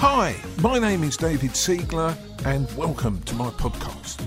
Hi, my name is David Siegler, and welcome to my podcast.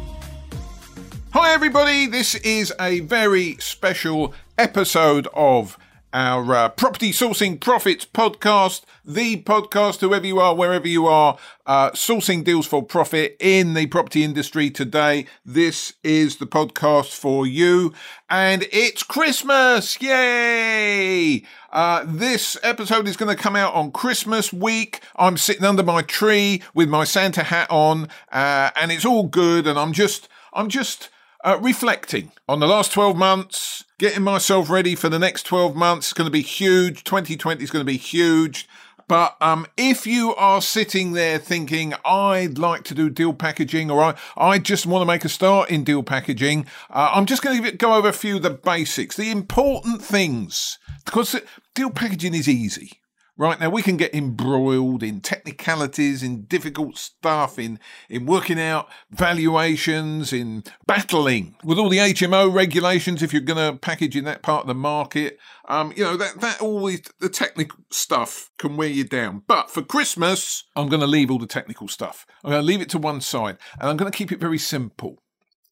Hi, everybody. This is a very special episode of our uh, Property Sourcing Profits podcast, the podcast, whoever you are, wherever you are, uh, sourcing deals for profit in the property industry today. This is the podcast for you, and it's Christmas! Yay! Uh, this episode is going to come out on Christmas week. I'm sitting under my tree with my Santa hat on, uh, and it's all good, and I'm just, I'm just uh, reflecting on the last 12 months, getting myself ready for the next 12 months. is going to be huge. 2020 is going to be huge. But um, if you are sitting there thinking, I'd like to do deal packaging or I, I just want to make a start in deal packaging, uh, I'm just going to go over a few of the basics, the important things, because deal packaging is easy. Right now, we can get embroiled in technicalities, in difficult stuff, in, in working out valuations, in battling with all the HMO regulations if you're going to package in that part of the market. Um, you know, that, that always, the technical stuff can wear you down. But for Christmas, I'm going to leave all the technical stuff. I'm going to leave it to one side and I'm going to keep it very simple.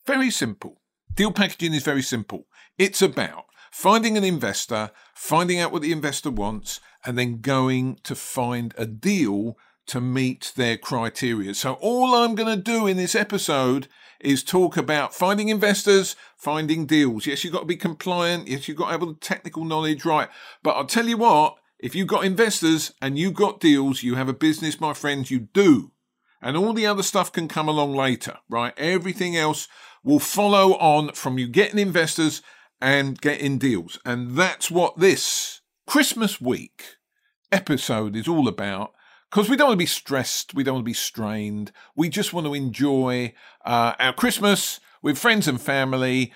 Very simple. Deal packaging is very simple. It's about finding an investor, finding out what the investor wants, and then going to find a deal to meet their criteria. So, all I'm going to do in this episode is talk about finding investors, finding deals. Yes, you've got to be compliant. Yes, you've got to have all the technical knowledge right. But I'll tell you what, if you've got investors and you've got deals, you have a business, my friends, you do. And all the other stuff can come along later, right? Everything else will follow on from you getting investors and getting deals. And that's what this Christmas week episode is all about. Because we don't want to be stressed, we don't want to be strained. We just want to enjoy uh, our Christmas with friends and family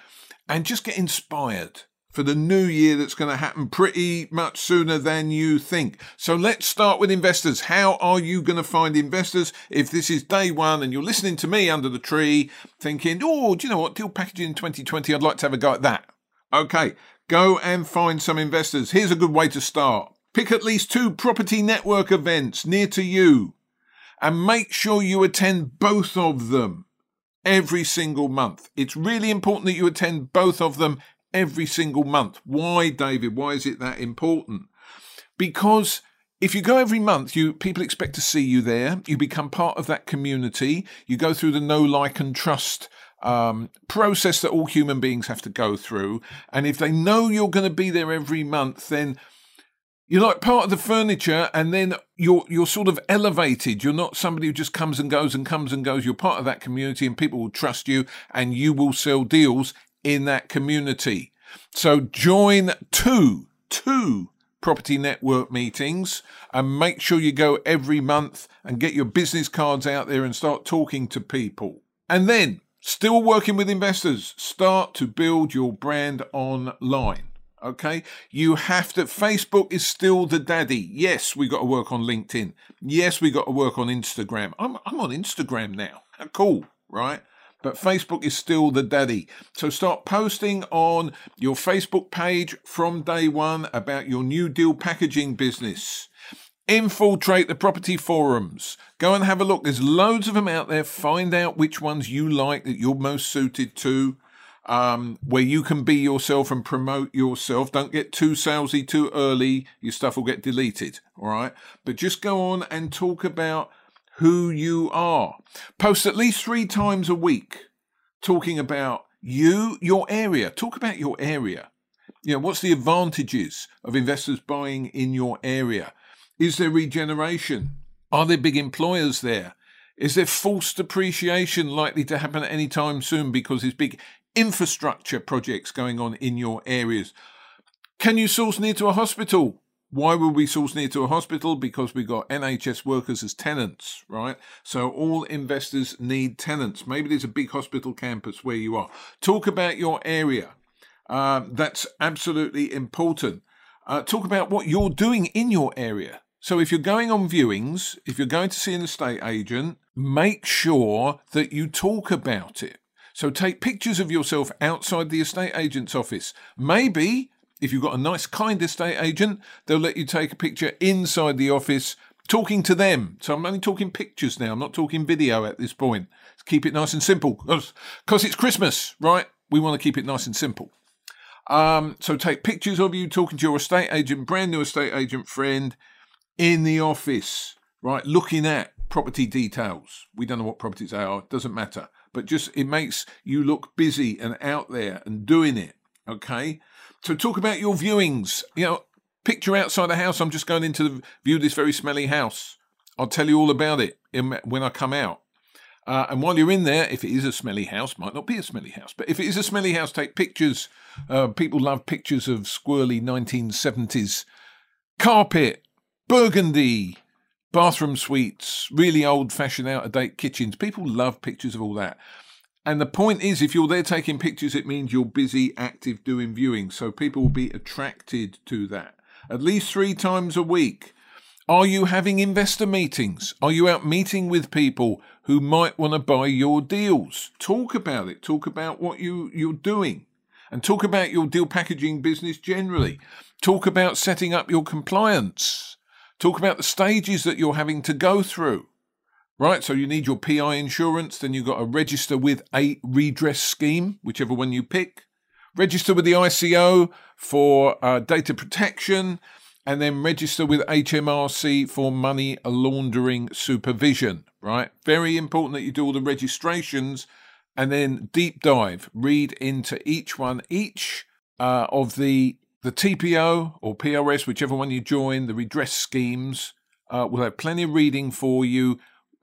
and just get inspired for the new year that's going to happen pretty much sooner than you think. So let's start with investors. How are you going to find investors if this is day one and you're listening to me under the tree thinking, oh, do you know what? Deal packaging in 2020, I'd like to have a go at that. Okay, go and find some investors. Here's a good way to start. Pick at least two property network events near to you and make sure you attend both of them every single month. It's really important that you attend both of them every single month. Why, David? Why is it that important? Because if you go every month, you people expect to see you there. You become part of that community. You go through the know, like, and trust um, process that all human beings have to go through. And if they know you're going to be there every month, then you're like part of the furniture, and then you're you're sort of elevated. You're not somebody who just comes and goes and comes and goes. You're part of that community, and people will trust you, and you will sell deals in that community. So join two two property network meetings and make sure you go every month and get your business cards out there and start talking to people. And then Still working with investors. Start to build your brand online. Okay. You have to, Facebook is still the daddy. Yes, we got to work on LinkedIn. Yes, we got to work on Instagram. I'm, I'm on Instagram now. Cool, right? But Facebook is still the daddy. So start posting on your Facebook page from day one about your new deal packaging business infiltrate the property forums. Go and have a look. There's loads of them out there. Find out which ones you like that you're most suited to. Um, where you can be yourself and promote yourself. Don't get too salesy too early. Your stuff will get deleted. All right. But just go on and talk about who you are. Post at least three times a week talking about you, your area. Talk about your area. You know, what's the advantages of investors buying in your area? Is there regeneration? Are there big employers there? Is there false depreciation likely to happen at any time soon because there's big infrastructure projects going on in your areas? Can you source near to a hospital? Why would we source near to a hospital? Because we've got NHS workers as tenants, right? So all investors need tenants. Maybe there's a big hospital campus where you are. Talk about your area. Uh, that's absolutely important. Uh, talk about what you're doing in your area. So if you're going on viewings, if you're going to see an estate agent, make sure that you talk about it. So take pictures of yourself outside the estate agent's office. Maybe if you've got a nice, kind estate agent, they'll let you take a picture inside the office talking to them. So I'm only talking pictures now. I'm not talking video at this point. Let's keep it nice and simple because it's Christmas, right? We want to keep it nice and simple. Um, so take pictures of you talking to your estate agent, brand new estate agent friend in the office, right? Looking at property details. We don't know what properties they are, doesn't matter. But just it makes you look busy and out there and doing it. Okay. So talk about your viewings. You know, picture outside the house. I'm just going into the view this very smelly house. I'll tell you all about it in, when I come out. Uh, and while you're in there, if it is a smelly house, might not be a smelly house, but if it is a smelly house, take pictures. Uh, people love pictures of squirrely 1970s carpet, burgundy, bathroom suites, really old fashioned, out of date kitchens. People love pictures of all that. And the point is, if you're there taking pictures, it means you're busy, active, doing viewing. So people will be attracted to that at least three times a week. Are you having investor meetings? Are you out meeting with people who might want to buy your deals? Talk about it. Talk about what you, you're doing and talk about your deal packaging business generally. Talk about setting up your compliance. Talk about the stages that you're having to go through. Right, so you need your PI insurance, then you've got to register with a redress scheme, whichever one you pick. Register with the ICO for uh, data protection and then register with HMRC for money laundering supervision, right? Very important that you do all the registrations and then deep dive, read into each one, each uh, of the the TPO or PRS, whichever one you join, the redress schemes uh, will have plenty of reading for you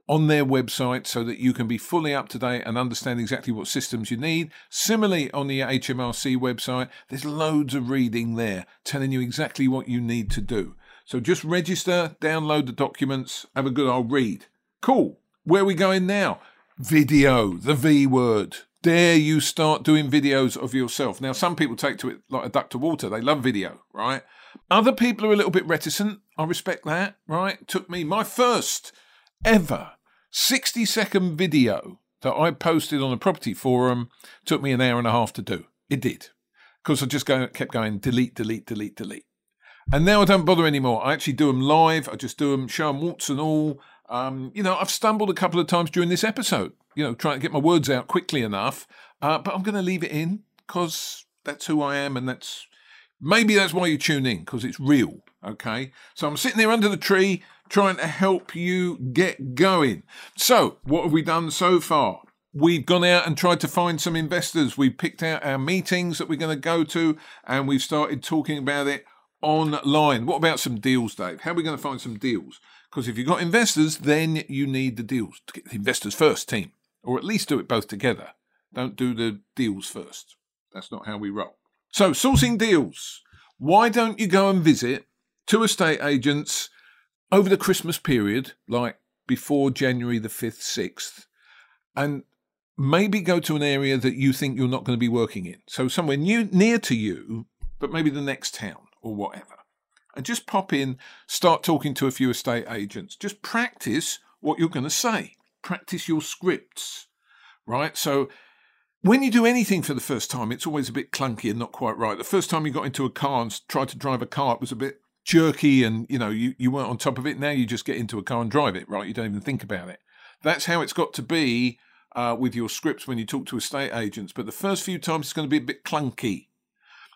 on their website so that you can be fully up to date and understand exactly what systems you need. Similarly, on the HMRC website, there's loads of reading there telling you exactly what you need to do. So just register, download the documents, have a good old read. Cool. Where are we going now? Video, the V word. Dare you start doing videos of yourself? Now, some people take to it like a duck to water. They love video, right? Other people are a little bit reticent. I respect that, right? took me my first ever 60 second video that I posted on a property forum took me an hour and a half to do. It did. Because I just go, kept going delete, delete, delete, delete. And now I don't bother anymore. I actually do them live. I just do them, show them warts and all. Um, you know, I've stumbled a couple of times during this episode, you know, trying to get my words out quickly enough. Uh, but I'm going to leave it in because that's who I am and that's maybe that's why you tune in because it's real. Okay. So I'm sitting there under the tree trying to help you get going. So, what have we done so far? We've gone out and tried to find some investors. We've picked out our meetings that we're going to go to and we've started talking about it online. What about some deals, Dave? How are we going to find some deals? Because if you've got investors, then you need the deals. To get the investors first, team, or at least do it both together. Don't do the deals first. That's not how we roll. So, sourcing deals. Why don't you go and visit two estate agents over the Christmas period, like before January the 5th, 6th, and maybe go to an area that you think you're not going to be working in. So somewhere new, near to you, but maybe the next town or whatever. And just pop in, start talking to a few estate agents. Just practice what you're going to say. Practice your scripts, right? So when you do anything for the first time, it's always a bit clunky and not quite right. The first time you got into a car and tried to drive a car, it was a bit jerky and you know you, you weren't on top of it now you just get into a car and drive it right you don't even think about it that's how it's got to be uh, with your scripts when you talk to estate agents but the first few times it's going to be a bit clunky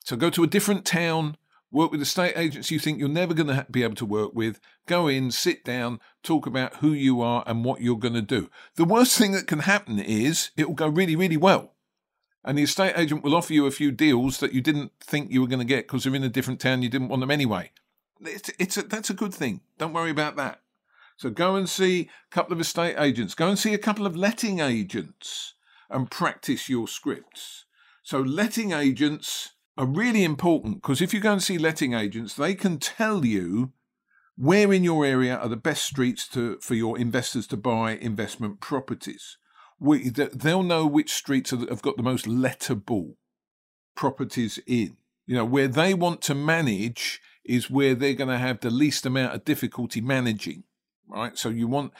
so go to a different town work with estate agents you think you're never going to be able to work with go in sit down talk about who you are and what you're going to do the worst thing that can happen is it will go really really well and the estate agent will offer you a few deals that you didn't think you were going to get because they're in a different town you didn't want them anyway it's, it's a, that's a good thing. Don't worry about that. So go and see a couple of estate agents. Go and see a couple of letting agents and practice your scripts. So letting agents are really important because if you go and see letting agents, they can tell you where in your area are the best streets to, for your investors to buy investment properties. We, they'll know which streets have got the most lettable properties in. You know, where they want to manage is where they're going to have the least amount of difficulty managing, right? So you want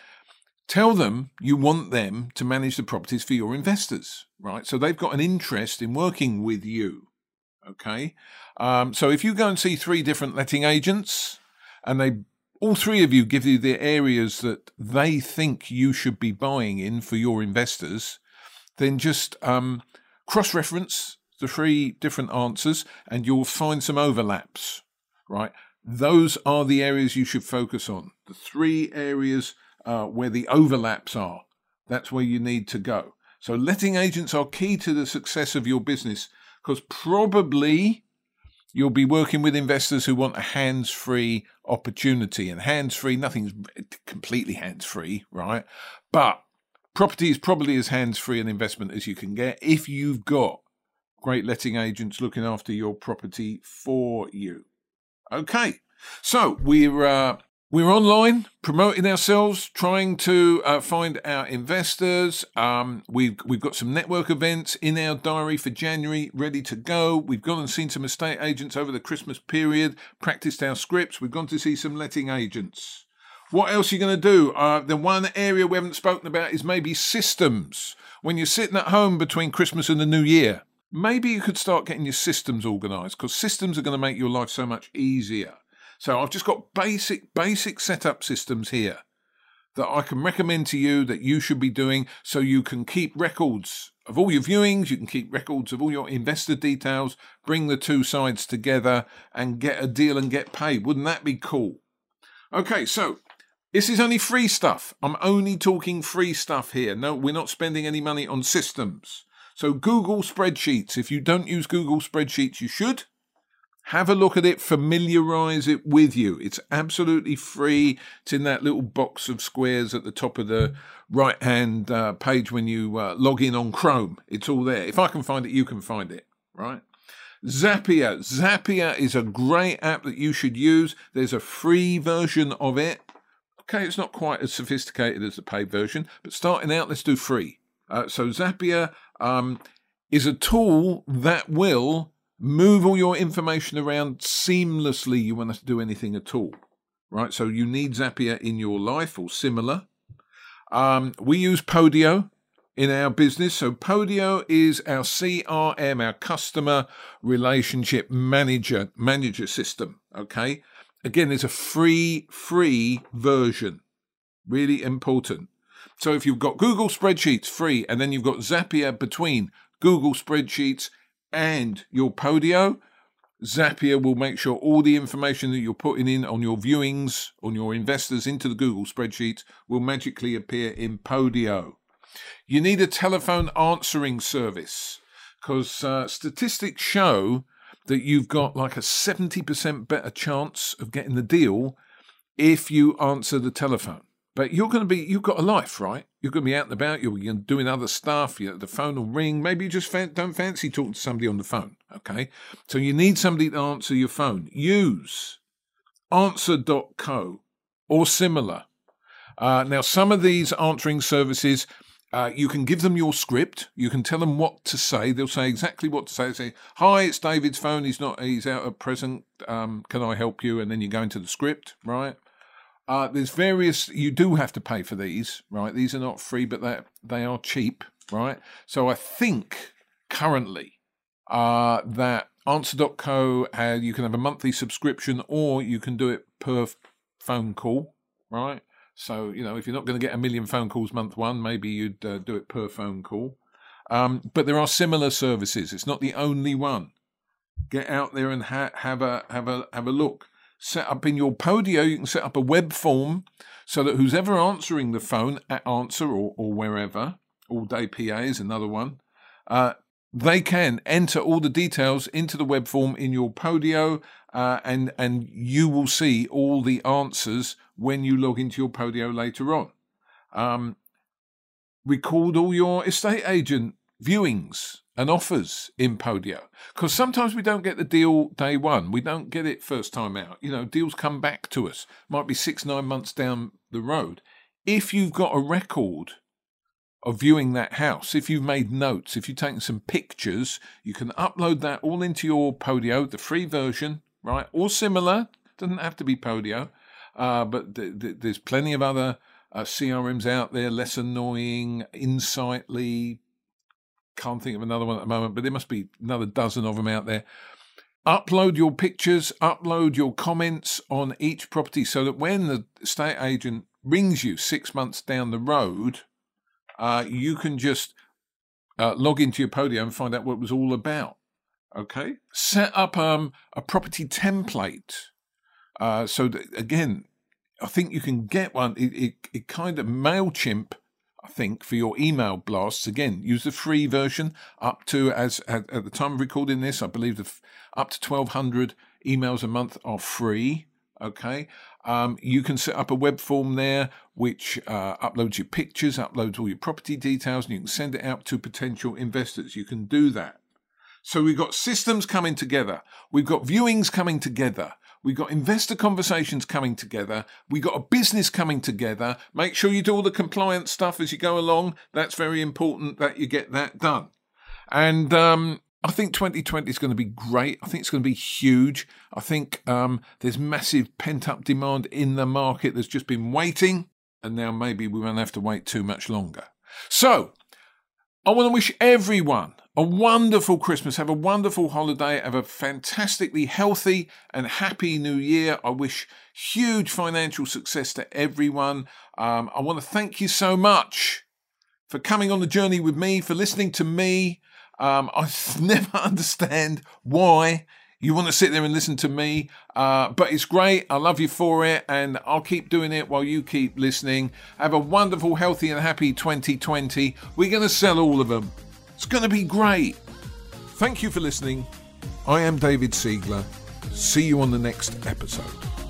tell them you want them to manage the properties for your investors, right? So they've got an interest in working with you, okay? Um, so if you go and see three different letting agents and they all three of you give you the areas that they think you should be buying in for your investors, then just um, cross reference the three different answers and you'll find some overlaps, right? Those are the areas you should focus on. The three areas uh, where the overlaps are. That's where you need to go. So, letting agents are key to the success of your business because probably you'll be working with investors who want a hands free opportunity. And hands free, nothing's completely hands free, right? But property is probably as hands free an investment as you can get if you've got great letting agents looking after your property for you. Okay, so we're uh, we're online promoting ourselves, trying to uh, find our investors. Um, we've we've got some network events in our diary for January, ready to go. We've gone and seen some estate agents over the Christmas period, practiced our scripts. We've gone to see some letting agents. What else are you going to do? Uh, the one area we haven't spoken about is maybe systems. When you're sitting at home between Christmas and the New Year, maybe you could start getting your systems organised because systems are going to make your life so much easier. So I've just got basic, basic setup systems here that I can recommend to you that you should be doing so you can keep records of all your viewings, you can keep records of all your investor details, bring the two sides together and get a deal and get paid. Wouldn't that be cool? Okay, so this is only free stuff. I'm only talking free stuff here. No, we're not spending any money on systems. So Google spreadsheets, if you don't use Google spreadsheets, you should. Have a look at it, familiarize it with you. It's absolutely free. It's in that little box of squares at the top of the right hand uh, page when you uh, log in on Chrome. It's all there. If I can find it, you can find it, right? Zapier. Zapier is a great app that you should use. There's a free version of it. Okay, it's not quite as sophisticated as the paid version, but starting out, let's do free. Uh, so Zapier um, is a tool that will move all your information around seamlessly. You want to do anything at all, right? So you need Zapier in your life or similar. Um, we use Podio in our business. So Podio is our CRM, our customer relationship manager manager system. Okay. Again, there's a free free version. Really important. So if you've got Google Spreadsheets free, and then you've got Zapier between Google Spreadsheets and your Podio, Zapier will make sure all the information that you're putting in on your viewings, on your investors into the Google spreadsheet will magically appear in Podio. You need a telephone answering service because uh, statistics show that you've got like a 70% better chance of getting the deal if you answer the telephone. But you're going to be, you've got a life, right? You're going to be out and about. You're doing other stuff. You know, the phone will ring. Maybe you just don't fancy talking to somebody on the phone. Okay. So you need somebody to answer your phone. Use answer.co or similar. Uh, now, some of these answering services, uh, you can give them your script. You can tell them what to say. They'll say exactly what to say. They say, "Hi, it's David's phone. He's not. He's out at present. Um, can I help you?" And then you go into the script, right? Uh, there's various. You do have to pay for these, right? These are not free, but they they are cheap, right? So I think currently uh, that Answer.co, uh, you can have a monthly subscription, or you can do it per phone call, right? So you know, if you're not going to get a million phone calls month one, maybe you'd uh, do it per phone call. Um, but there are similar services. It's not the only one. Get out there and ha- have a have a have a look set up in your Podio, you can set up a web form so that who's ever answering the phone at Answer or, or wherever, All Day PA is another one, uh, they can enter all the details into the web form in your Podio, uh, and and you will see all the answers when you log into your Podio later on. Um, record all your estate agent viewings and offers in Podio. Because sometimes we don't get the deal day one. We don't get it first time out. You know, deals come back to us. Might be six, nine months down the road. If you've got a record of viewing that house, if you've made notes, if you've taken some pictures, you can upload that all into your Podio, the free version, right? Or similar. Doesn't have to be Podio. Uh, but th- th- there's plenty of other uh, CRMs out there, less annoying, Insightly, can't think of another one at the moment, but there must be another dozen of them out there. upload your pictures, upload your comments on each property so that when the estate agent rings you six months down the road, uh, you can just uh, log into your Podio and find out what it was all about. Okay, set up um, a property template uh, so that again, I think you can get one. It, it, it kind of Mailchimp. I think for your email blasts again, use the free version up to as at, at the time of recording this, I believe the up to twelve hundred emails a month are free. Okay, um, you can set up a web form there which uh, uploads your pictures, uploads all your property details, and you can send it out to potential investors. You can do that. So we've got systems coming together, we've got viewings coming together, we've got investor conversations coming together, we've got a business coming together. Make sure you do all the compliance stuff as you go along. That's very important that you get that done. And um, I think 2020 is going to be great. I think it's going to be huge. I think um, there's massive pent up demand in the market that's just been waiting, and now maybe we won't have to wait too much longer. So, I want to wish everyone a wonderful Christmas. Have a wonderful holiday. Have a fantastically healthy and happy new year. I wish huge financial success to everyone. Um, I want to thank you so much for coming on the journey with me, for listening to me. Um, I never understand why you want to sit there and listen to me, uh, but it's great. I love you for it, and I'll keep doing it while you keep listening. Have a wonderful, healthy, and happy 2020. We're going to sell all of them. It's going to be great. Thank you for listening. I am David Siegler. See you on the next episode.